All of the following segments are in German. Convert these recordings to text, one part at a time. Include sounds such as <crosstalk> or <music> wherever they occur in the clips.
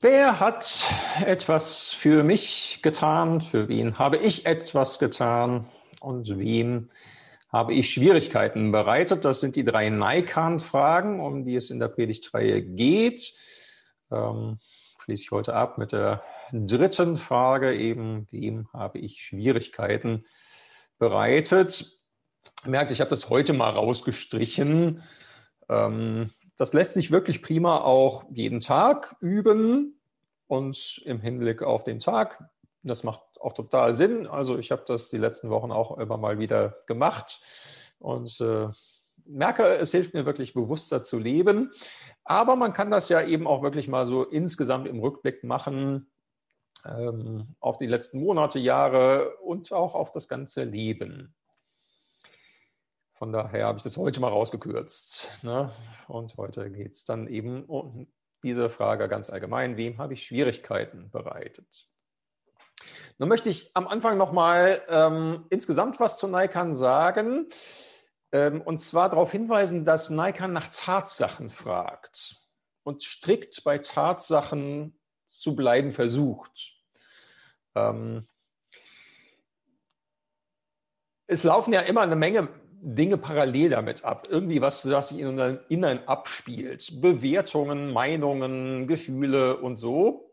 Wer hat etwas für mich getan? Für wen habe ich etwas getan? Und wem habe ich Schwierigkeiten bereitet? Das sind die drei Naikan-Fragen, um die es in der Predigtreihe geht. Ähm, schließe ich heute ab mit der dritten Frage, eben, wem habe ich Schwierigkeiten bereitet? Merkt, ich habe das heute mal rausgestrichen. Ähm, das lässt sich wirklich prima auch jeden Tag üben und im Hinblick auf den Tag. Das macht auch total Sinn. Also ich habe das die letzten Wochen auch immer mal wieder gemacht und äh, merke, es hilft mir wirklich bewusster zu leben. Aber man kann das ja eben auch wirklich mal so insgesamt im Rückblick machen ähm, auf die letzten Monate, Jahre und auch auf das ganze Leben. Von daher habe ich das heute mal rausgekürzt. Ne? Und heute geht es dann eben um diese Frage ganz allgemein, wem habe ich Schwierigkeiten bereitet? Nun möchte ich am Anfang nochmal ähm, insgesamt was zu Naikan sagen. Ähm, und zwar darauf hinweisen, dass Naikan nach Tatsachen fragt und strikt bei Tatsachen zu bleiben versucht. Ähm, es laufen ja immer eine Menge Dinge parallel damit ab. Irgendwie was, was sich in unserem Innern abspielt. Bewertungen, Meinungen, Gefühle und so.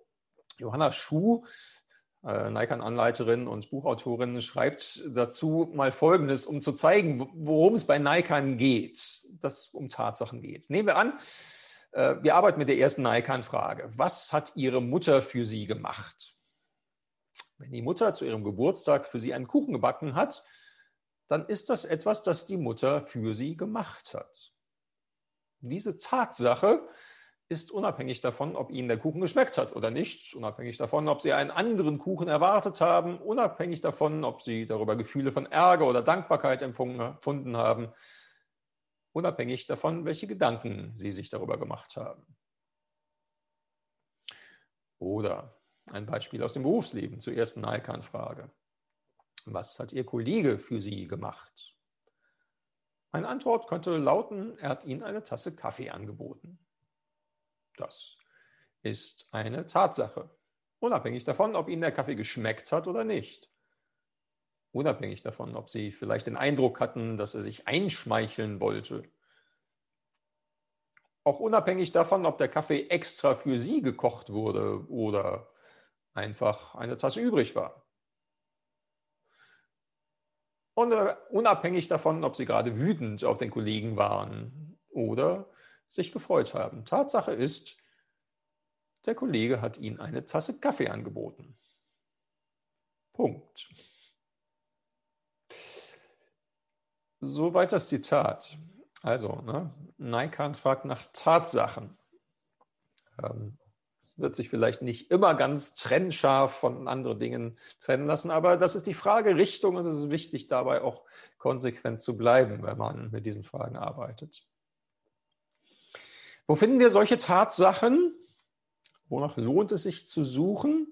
Johanna Schuh, äh, Nikon-Anleiterin und Buchautorin, schreibt dazu mal Folgendes, um zu zeigen, worum es bei Nikon geht, dass um Tatsachen geht. Nehmen wir an, äh, wir arbeiten mit der ersten Nikon-Frage. Was hat Ihre Mutter für Sie gemacht? Wenn die Mutter zu ihrem Geburtstag für Sie einen Kuchen gebacken hat, dann ist das etwas, das die Mutter für sie gemacht hat. Diese Tatsache ist unabhängig davon, ob ihnen der Kuchen geschmeckt hat oder nicht, unabhängig davon, ob sie einen anderen Kuchen erwartet haben, unabhängig davon, ob sie darüber Gefühle von Ärger oder Dankbarkeit empfunden haben, unabhängig davon, welche Gedanken sie sich darüber gemacht haben. Oder ein Beispiel aus dem Berufsleben zur ersten Naikan-Frage. Was hat Ihr Kollege für Sie gemacht? Meine Antwort könnte lauten, er hat Ihnen eine Tasse Kaffee angeboten. Das ist eine Tatsache, unabhängig davon, ob Ihnen der Kaffee geschmeckt hat oder nicht. Unabhängig davon, ob Sie vielleicht den Eindruck hatten, dass er sich einschmeicheln wollte. Auch unabhängig davon, ob der Kaffee extra für Sie gekocht wurde oder einfach eine Tasse übrig war. Und äh, unabhängig davon, ob sie gerade wütend auf den Kollegen waren oder sich gefreut haben. Tatsache ist, der Kollege hat ihnen eine Tasse Kaffee angeboten. Punkt. Soweit das Zitat. Also, ne, Naikan fragt nach Tatsachen. Ähm, wird sich vielleicht nicht immer ganz trennscharf von anderen Dingen trennen lassen, aber das ist die Frage Richtung und es ist wichtig, dabei auch konsequent zu bleiben, wenn man mit diesen Fragen arbeitet. Wo finden wir solche Tatsachen? Wonach lohnt es sich zu suchen?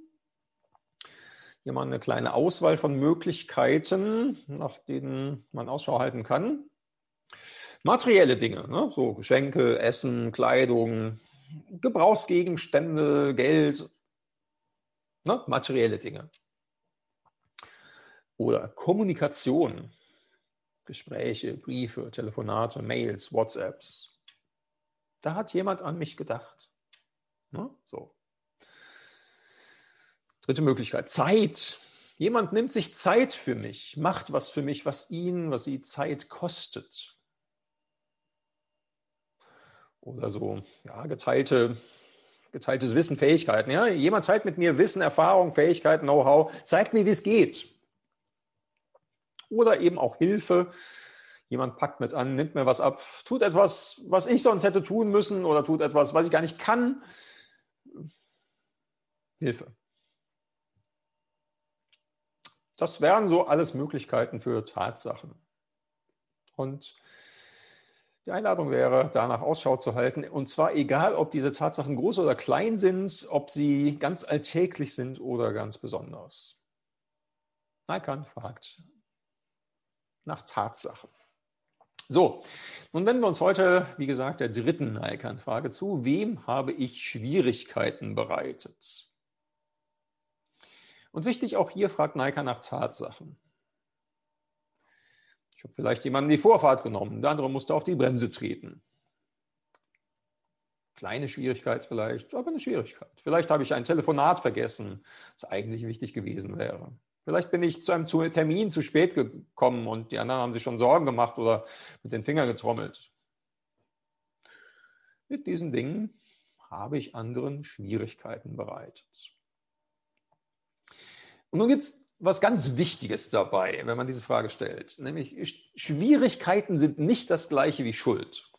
Hier mal eine kleine Auswahl von Möglichkeiten, nach denen man Ausschau halten kann. Materielle Dinge, ne? so Geschenke, Essen, Kleidung, Gebrauchsgegenstände, Geld, ne, materielle Dinge. Oder Kommunikation, Gespräche, Briefe, Telefonate, Mails, WhatsApps. Da hat jemand an mich gedacht. Ne? So. Dritte Möglichkeit, Zeit. Jemand nimmt sich Zeit für mich, macht was für mich, was ihn, was sie Zeit kostet oder so ja, geteilte, geteiltes Wissen, Fähigkeiten. Ja? Jemand teilt mit mir Wissen, Erfahrung, Fähigkeiten, Know-how, zeigt mir, wie es geht. Oder eben auch Hilfe. Jemand packt mit an, nimmt mir was ab, tut etwas, was ich sonst hätte tun müssen oder tut etwas, was ich gar nicht kann. Hilfe. Das wären so alles Möglichkeiten für Tatsachen. Und die Einladung wäre, danach Ausschau zu halten. Und zwar egal, ob diese Tatsachen groß oder klein sind, ob sie ganz alltäglich sind oder ganz besonders. Naikan fragt nach Tatsachen. So, nun wenden wir uns heute, wie gesagt, der dritten Neikan-Frage zu. Wem habe ich Schwierigkeiten bereitet? Und wichtig, auch hier fragt Neikan nach Tatsachen. Ich habe vielleicht jemanden die Vorfahrt genommen, der andere musste auf die Bremse treten. Kleine Schwierigkeit vielleicht, aber eine Schwierigkeit. Vielleicht habe ich ein Telefonat vergessen, das eigentlich wichtig gewesen wäre. Vielleicht bin ich zu einem Termin zu spät gekommen und die anderen haben sich schon Sorgen gemacht oder mit den Fingern getrommelt. Mit diesen Dingen habe ich anderen Schwierigkeiten bereitet. Und nun gibt es was ganz Wichtiges dabei, wenn man diese Frage stellt, nämlich Schwierigkeiten sind nicht das gleiche wie Schuld.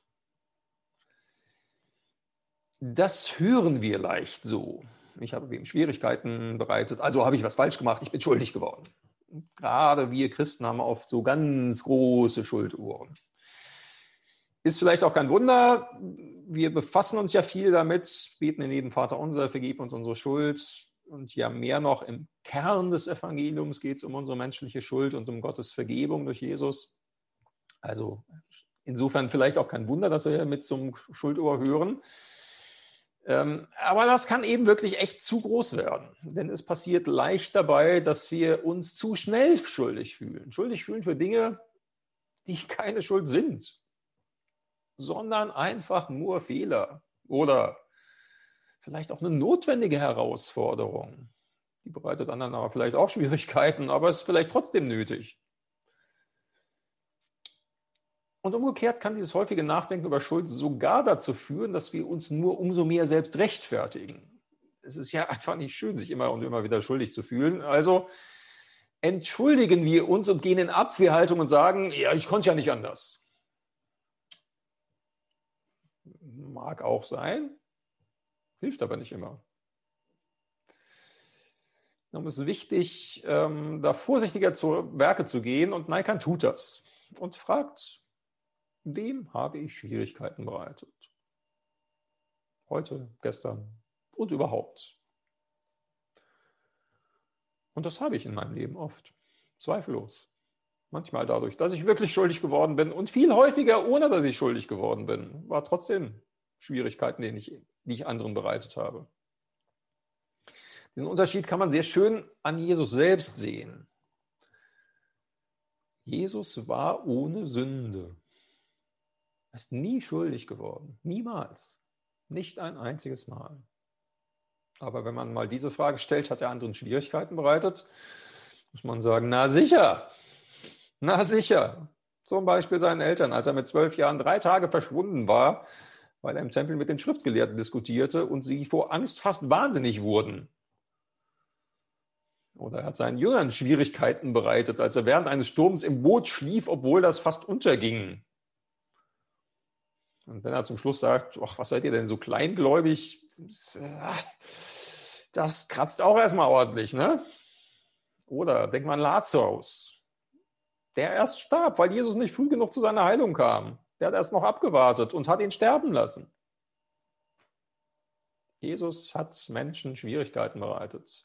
Das hören wir leicht so. Ich habe wem Schwierigkeiten bereitet, also habe ich was falsch gemacht, ich bin schuldig geworden. Gerade wir Christen haben oft so ganz große Schulduhren. Ist vielleicht auch kein Wunder. Wir befassen uns ja viel damit, beten in jedem Vater unser, vergib uns unsere Schuld. Und ja, mehr noch im Kern des Evangeliums geht es um unsere menschliche Schuld und um Gottes Vergebung durch Jesus. Also insofern vielleicht auch kein Wunder, dass wir mit zum Schuldohr hören. Ähm, aber das kann eben wirklich echt zu groß werden. Denn es passiert leicht dabei, dass wir uns zu schnell schuldig fühlen. Schuldig fühlen für Dinge, die keine Schuld sind, sondern einfach nur Fehler oder vielleicht auch eine notwendige Herausforderung. Die bereitet anderen aber vielleicht auch Schwierigkeiten, aber ist vielleicht trotzdem nötig. Und umgekehrt kann dieses häufige Nachdenken über Schuld sogar dazu führen, dass wir uns nur umso mehr selbst rechtfertigen. Es ist ja <laughs> einfach nicht schön, sich immer und immer wieder schuldig zu fühlen. Also entschuldigen wir uns und gehen in Abwehrhaltung und sagen, ja, ich konnte ja nicht anders. Mag auch sein, hilft aber nicht immer. Darum ist es wichtig, ähm, da vorsichtiger zu Werke zu gehen und Naikan tut das und fragt, Wem habe ich Schwierigkeiten bereitet? Heute, gestern und überhaupt. Und das habe ich in meinem Leben oft, zweifellos. Manchmal dadurch, dass ich wirklich schuldig geworden bin und viel häufiger, ohne dass ich schuldig geworden bin, war trotzdem Schwierigkeiten, die ich, die ich anderen bereitet habe. Diesen Unterschied kann man sehr schön an Jesus selbst sehen. Jesus war ohne Sünde. Er ist nie schuldig geworden. Niemals. Nicht ein einziges Mal. Aber wenn man mal diese Frage stellt, hat er anderen Schwierigkeiten bereitet, muss man sagen, na sicher, na sicher. Zum Beispiel seinen Eltern, als er mit zwölf Jahren drei Tage verschwunden war, weil er im Tempel mit den Schriftgelehrten diskutierte und sie vor Angst fast wahnsinnig wurden. Oder er hat seinen Jüngern Schwierigkeiten bereitet, als er während eines Sturms im Boot schlief, obwohl das fast unterging. Und wenn er zum Schluss sagt, ach, was seid ihr denn so kleingläubig, das kratzt auch erstmal ordentlich, ne? Oder denk mal an Lazarus, der erst starb, weil Jesus nicht früh genug zu seiner Heilung kam. Der hat erst noch abgewartet und hat ihn sterben lassen. Jesus hat Menschen Schwierigkeiten bereitet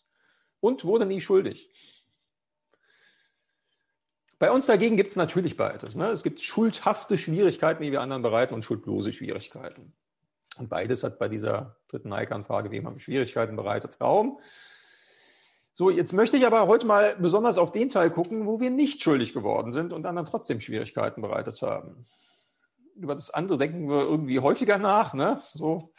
und wurde nie schuldig. Bei uns dagegen gibt es natürlich beides. Ne? Es gibt schuldhafte Schwierigkeiten, die wir anderen bereiten, und schuldlose Schwierigkeiten. Und beides hat bei dieser dritten Nike-Anfrage, wem haben Schwierigkeiten bereitet, Raum. So, jetzt möchte ich aber heute mal besonders auf den Teil gucken, wo wir nicht schuldig geworden sind und anderen trotzdem Schwierigkeiten bereitet haben. Über das andere denken wir irgendwie häufiger nach. Ne? So,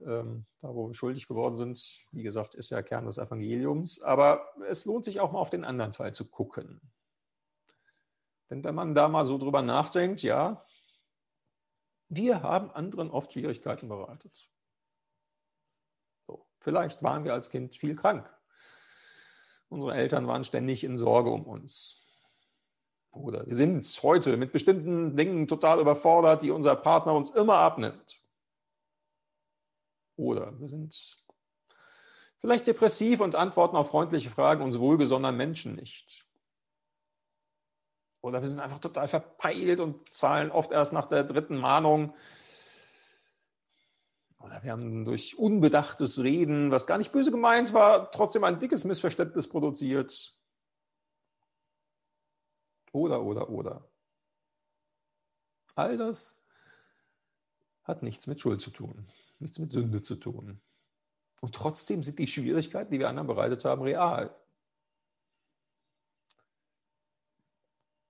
ähm, da, wo wir schuldig geworden sind, wie gesagt, ist ja Kern des Evangeliums. Aber es lohnt sich auch mal auf den anderen Teil zu gucken. Denn wenn man da mal so drüber nachdenkt, ja, wir haben anderen oft Schwierigkeiten bereitet. So, vielleicht waren wir als Kind viel krank. Unsere Eltern waren ständig in Sorge um uns. Oder wir sind heute mit bestimmten Dingen total überfordert, die unser Partner uns immer abnimmt. Oder wir sind vielleicht depressiv und antworten auf freundliche Fragen uns wohlgesonnener Menschen nicht. Oder wir sind einfach total verpeilt und zahlen oft erst nach der dritten Mahnung. Oder wir haben durch unbedachtes Reden, was gar nicht böse gemeint war, trotzdem ein dickes Missverständnis produziert. Oder, oder, oder. All das hat nichts mit Schuld zu tun, nichts mit Sünde zu tun. Und trotzdem sind die Schwierigkeiten, die wir anderen bereitet haben, real.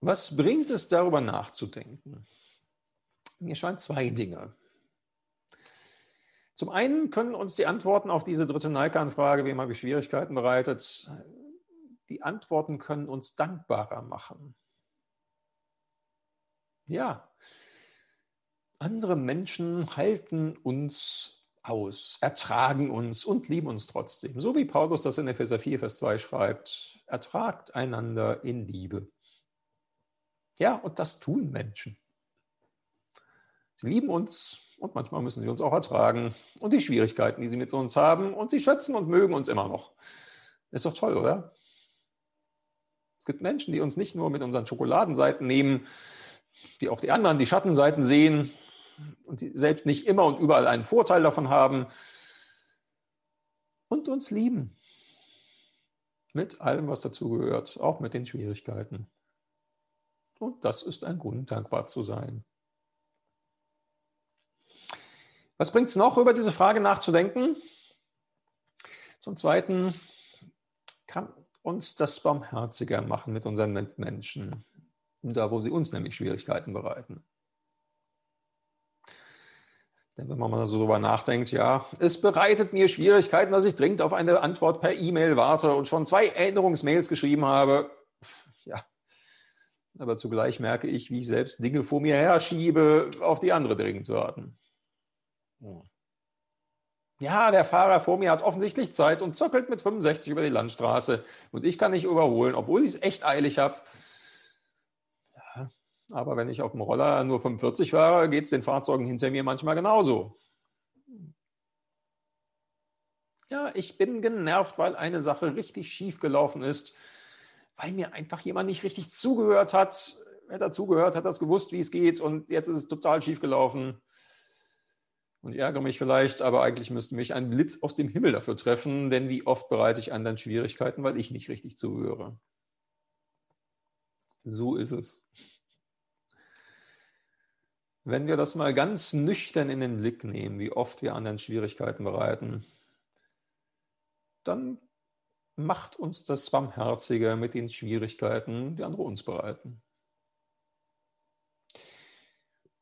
Was bringt es darüber nachzudenken? Mir scheint zwei Dinge. Zum einen können uns die Antworten auf diese dritte Naikan-Frage, wem habe ich Schwierigkeiten bereitet, die Antworten können uns dankbarer machen. Ja, andere Menschen halten uns aus, ertragen uns und lieben uns trotzdem. So wie Paulus das in Epheser 4, Vers 2 schreibt, ertragt einander in Liebe. Ja, und das tun Menschen. Sie lieben uns und manchmal müssen sie uns auch ertragen und die Schwierigkeiten, die sie mit uns haben und sie schätzen und mögen uns immer noch. Ist doch toll, oder? Es gibt Menschen, die uns nicht nur mit unseren Schokoladenseiten nehmen, die auch die anderen, die Schattenseiten sehen und die selbst nicht immer und überall einen Vorteil davon haben und uns lieben. Mit allem, was dazugehört, auch mit den Schwierigkeiten. Und das ist ein Grund, dankbar zu sein. Was bringt es noch, über diese Frage nachzudenken? Zum Zweiten kann uns das barmherziger machen mit unseren Mitmenschen, da wo sie uns nämlich Schwierigkeiten bereiten. Denn wenn man mal so darüber nachdenkt, ja, es bereitet mir Schwierigkeiten, dass ich dringend auf eine Antwort per E-Mail warte und schon zwei Erinnerungsmails geschrieben habe. Ja, aber zugleich merke ich, wie ich selbst Dinge vor mir herschiebe, auf die andere dringend zu warten. Ja, der Fahrer vor mir hat offensichtlich Zeit und zockelt mit 65 über die Landstraße und ich kann nicht überholen, obwohl ich es echt eilig habe. Aber wenn ich auf dem Roller nur 45 fahre, geht es den Fahrzeugen hinter mir manchmal genauso. Ja, ich bin genervt, weil eine Sache richtig schief gelaufen ist, weil mir einfach jemand nicht richtig zugehört hat. Wer dazugehört, hat das gewusst, wie es geht und jetzt ist es total schief gelaufen. Und ich ärgere mich vielleicht, aber eigentlich müsste mich ein Blitz aus dem Himmel dafür treffen, denn wie oft bereite ich anderen Schwierigkeiten, weil ich nicht richtig zuhöre. So ist es. Wenn wir das mal ganz nüchtern in den Blick nehmen, wie oft wir anderen Schwierigkeiten bereiten, dann macht uns das barmherziger mit den Schwierigkeiten, die andere uns bereiten.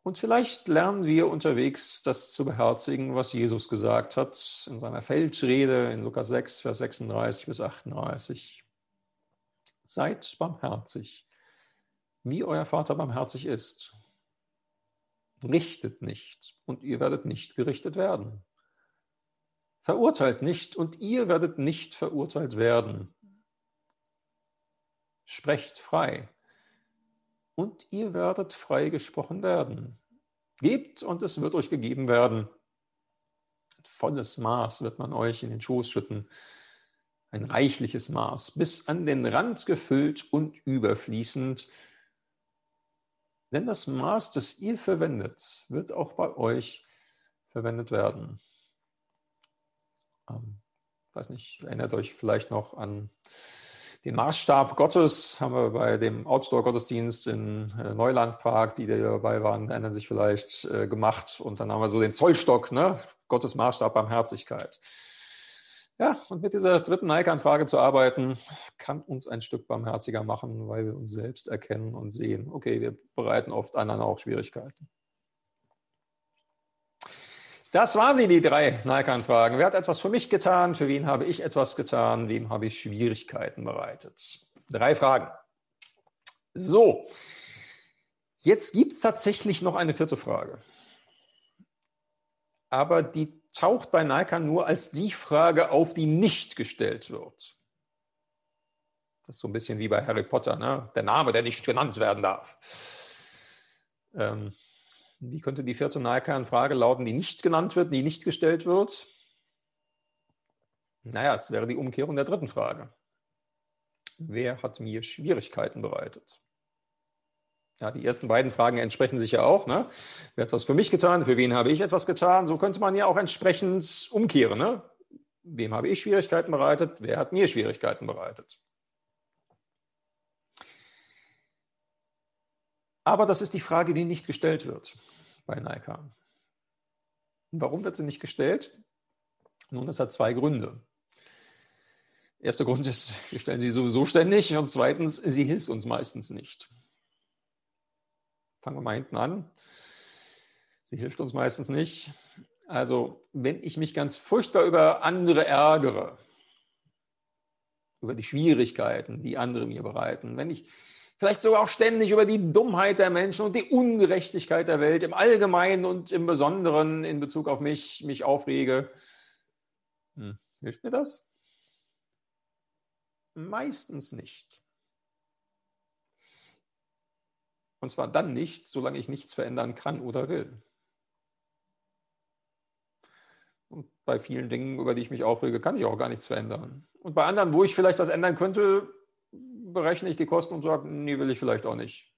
Und vielleicht lernen wir unterwegs das zu beherzigen, was Jesus gesagt hat in seiner Feldrede in Lukas 6, Vers 36 bis 38. Seid barmherzig, wie euer Vater barmherzig ist. Richtet nicht und ihr werdet nicht gerichtet werden. Verurteilt nicht und ihr werdet nicht verurteilt werden. Sprecht frei und ihr werdet freigesprochen werden. Gebt und es wird euch gegeben werden. Ein volles Maß wird man euch in den Schoß schütten. Ein reichliches Maß, bis an den Rand gefüllt und überfließend. Denn das Maß, das ihr verwendet, wird auch bei euch verwendet werden. Ähm, weiß nicht, erinnert euch vielleicht noch an den Maßstab Gottes haben wir bei dem Outdoor-Gottesdienst in äh, Neulandpark, die dabei waren, erinnern sich vielleicht, äh, gemacht. Und dann haben wir so den Zollstock, ne? Gottes Maßstab Barmherzigkeit. Ja, und mit dieser dritten Nike-Anfrage zu arbeiten, kann uns ein Stück barmherziger machen, weil wir uns selbst erkennen und sehen, okay, wir bereiten oft anderen auch Schwierigkeiten. Das waren sie, die drei Nike-Anfragen. Wer hat etwas für mich getan? Für wen habe ich etwas getan? Wem habe ich Schwierigkeiten bereitet? Drei Fragen. So, jetzt gibt es tatsächlich noch eine vierte Frage. Aber die taucht bei Nike nur als die Frage auf, die nicht gestellt wird. Das ist so ein bisschen wie bei Harry Potter, ne? der Name, der nicht genannt werden darf. Ähm, wie könnte die vierte Nahkernfrage lauten, die nicht genannt wird, die nicht gestellt wird? Naja, es wäre die Umkehrung der dritten Frage. Wer hat mir Schwierigkeiten bereitet? Ja, die ersten beiden Fragen entsprechen sich ja auch. Ne? Wer hat was für mich getan? Für wen habe ich etwas getan? So könnte man ja auch entsprechend umkehren. Ne? Wem habe ich Schwierigkeiten bereitet? Wer hat mir Schwierigkeiten bereitet? Aber das ist die Frage, die nicht gestellt wird bei Naikan. Warum wird sie nicht gestellt? Nun, das hat zwei Gründe. Erster Grund ist, wir stellen sie sowieso ständig und zweitens, sie hilft uns meistens nicht. Fangen wir mal hinten an. Sie hilft uns meistens nicht. Also, wenn ich mich ganz furchtbar über andere ärgere, über die Schwierigkeiten, die andere mir bereiten, wenn ich vielleicht sogar auch ständig über die Dummheit der Menschen und die Ungerechtigkeit der Welt im Allgemeinen und im Besonderen in Bezug auf mich mich aufrege, hm, hilft mir das? Meistens nicht. Und zwar dann nicht, solange ich nichts verändern kann oder will. Und bei vielen Dingen, über die ich mich aufrege, kann ich auch gar nichts verändern. Und bei anderen, wo ich vielleicht was ändern könnte, berechne ich die Kosten und sage, nee, will ich vielleicht auch nicht.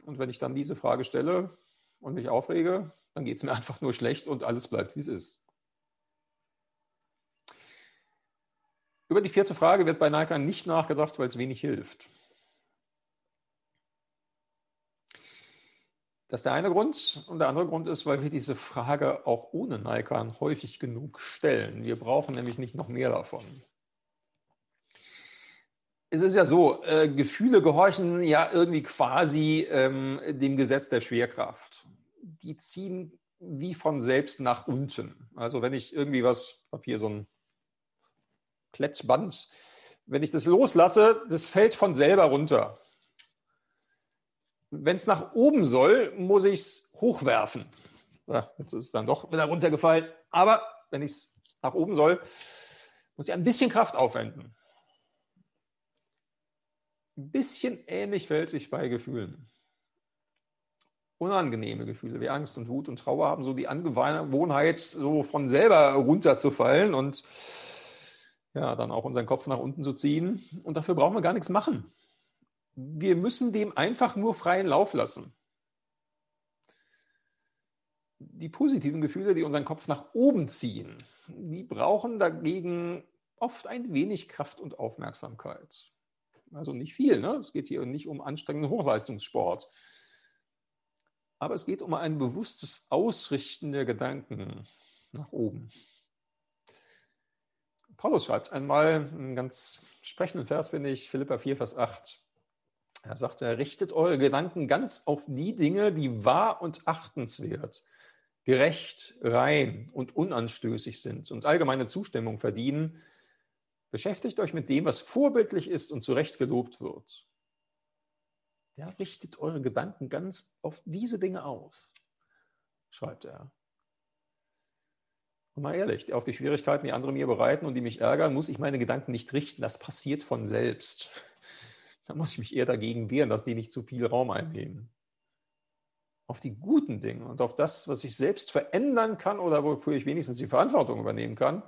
Und wenn ich dann diese Frage stelle und mich aufrege, dann geht es mir <laughs> einfach nur schlecht und alles bleibt, wie es ist. Über die vierte Frage wird bei Nike nicht nachgedacht, weil es wenig hilft. Das ist der eine Grund. Und der andere Grund ist, weil wir diese Frage auch ohne Naikan häufig genug stellen. Wir brauchen nämlich nicht noch mehr davon. Es ist ja so, äh, Gefühle gehorchen ja irgendwie quasi ähm, dem Gesetz der Schwerkraft. Die ziehen wie von selbst nach unten. Also wenn ich irgendwie was, ich habe hier so ein Klettband, wenn ich das loslasse, das fällt von selber runter. Wenn es nach oben soll, muss ich es hochwerfen. Ja, jetzt ist es dann doch wieder runtergefallen. Aber wenn ich es nach oben soll, muss ich ein bisschen Kraft aufwenden. Ein bisschen ähnlich fällt sich bei Gefühlen. Unangenehme Gefühle wie Angst und Wut und Trauer haben so die Angewohnheit, so von selber runterzufallen und ja, dann auch unseren Kopf nach unten zu ziehen. Und dafür brauchen wir gar nichts machen. Wir müssen dem einfach nur freien Lauf lassen. Die positiven Gefühle, die unseren Kopf nach oben ziehen, die brauchen dagegen oft ein wenig Kraft und Aufmerksamkeit. Also nicht viel, ne? es geht hier nicht um anstrengenden Hochleistungssport. Aber es geht um ein bewusstes Ausrichten der Gedanken nach oben. Paulus schreibt einmal einen ganz sprechenden Vers, finde ich, Philippa 4, Vers 8. Er sagt, er richtet eure Gedanken ganz auf die Dinge, die wahr und achtenswert, gerecht, rein und unanstößig sind und allgemeine Zustimmung verdienen. Beschäftigt euch mit dem, was vorbildlich ist und zu Recht gelobt wird. Ja, richtet eure Gedanken ganz auf diese Dinge aus, schreibt er. Und mal ehrlich, auf die Schwierigkeiten, die andere mir bereiten und die mich ärgern, muss ich meine Gedanken nicht richten. Das passiert von selbst. Da muss ich mich eher dagegen wehren, dass die nicht zu viel Raum einnehmen. Auf die guten Dinge und auf das, was ich selbst verändern kann oder wofür ich wenigstens die Verantwortung übernehmen kann,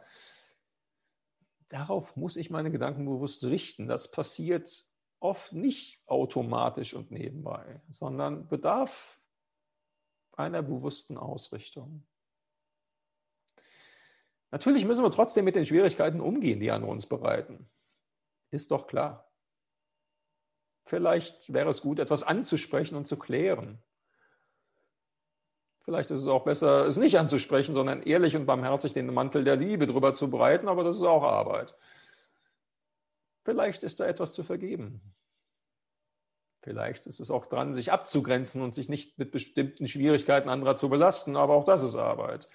darauf muss ich meine Gedanken bewusst richten. Das passiert oft nicht automatisch und nebenbei, sondern bedarf einer bewussten Ausrichtung. Natürlich müssen wir trotzdem mit den Schwierigkeiten umgehen, die an uns bereiten. Ist doch klar. Vielleicht wäre es gut, etwas anzusprechen und zu klären. Vielleicht ist es auch besser, es nicht anzusprechen, sondern ehrlich und barmherzig den Mantel der Liebe drüber zu breiten, aber das ist auch Arbeit. Vielleicht ist da etwas zu vergeben. Vielleicht ist es auch dran, sich abzugrenzen und sich nicht mit bestimmten Schwierigkeiten anderer zu belasten, aber auch das ist Arbeit.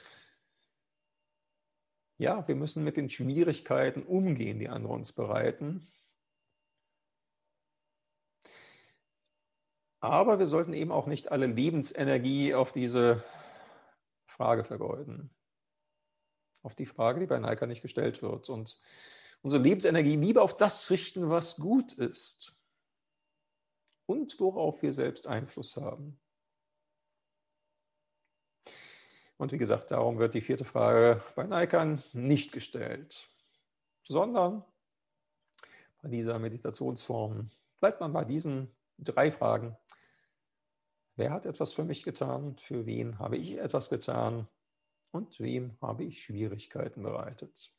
Ja, wir müssen mit den Schwierigkeiten umgehen, die andere uns bereiten. Aber wir sollten eben auch nicht alle Lebensenergie auf diese Frage vergeuden. Auf die Frage, die bei Neika nicht gestellt wird. Und unsere Lebensenergie lieber auf das richten, was gut ist. Und worauf wir selbst Einfluss haben. Und wie gesagt, darum wird die vierte Frage bei Naikan nicht gestellt, sondern bei dieser Meditationsform bleibt man bei diesen drei Fragen. Wer hat etwas für mich getan? Für wen habe ich etwas getan? Und wem habe ich Schwierigkeiten bereitet?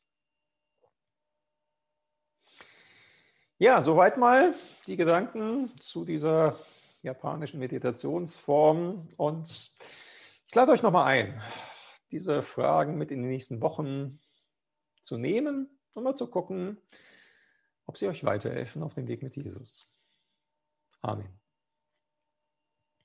Ja, soweit mal die Gedanken zu dieser japanischen Meditationsformen. Und ich lade euch nochmal ein, diese Fragen mit in die nächsten Wochen zu nehmen und mal zu gucken, ob sie euch weiterhelfen auf dem Weg mit Jesus. Amen.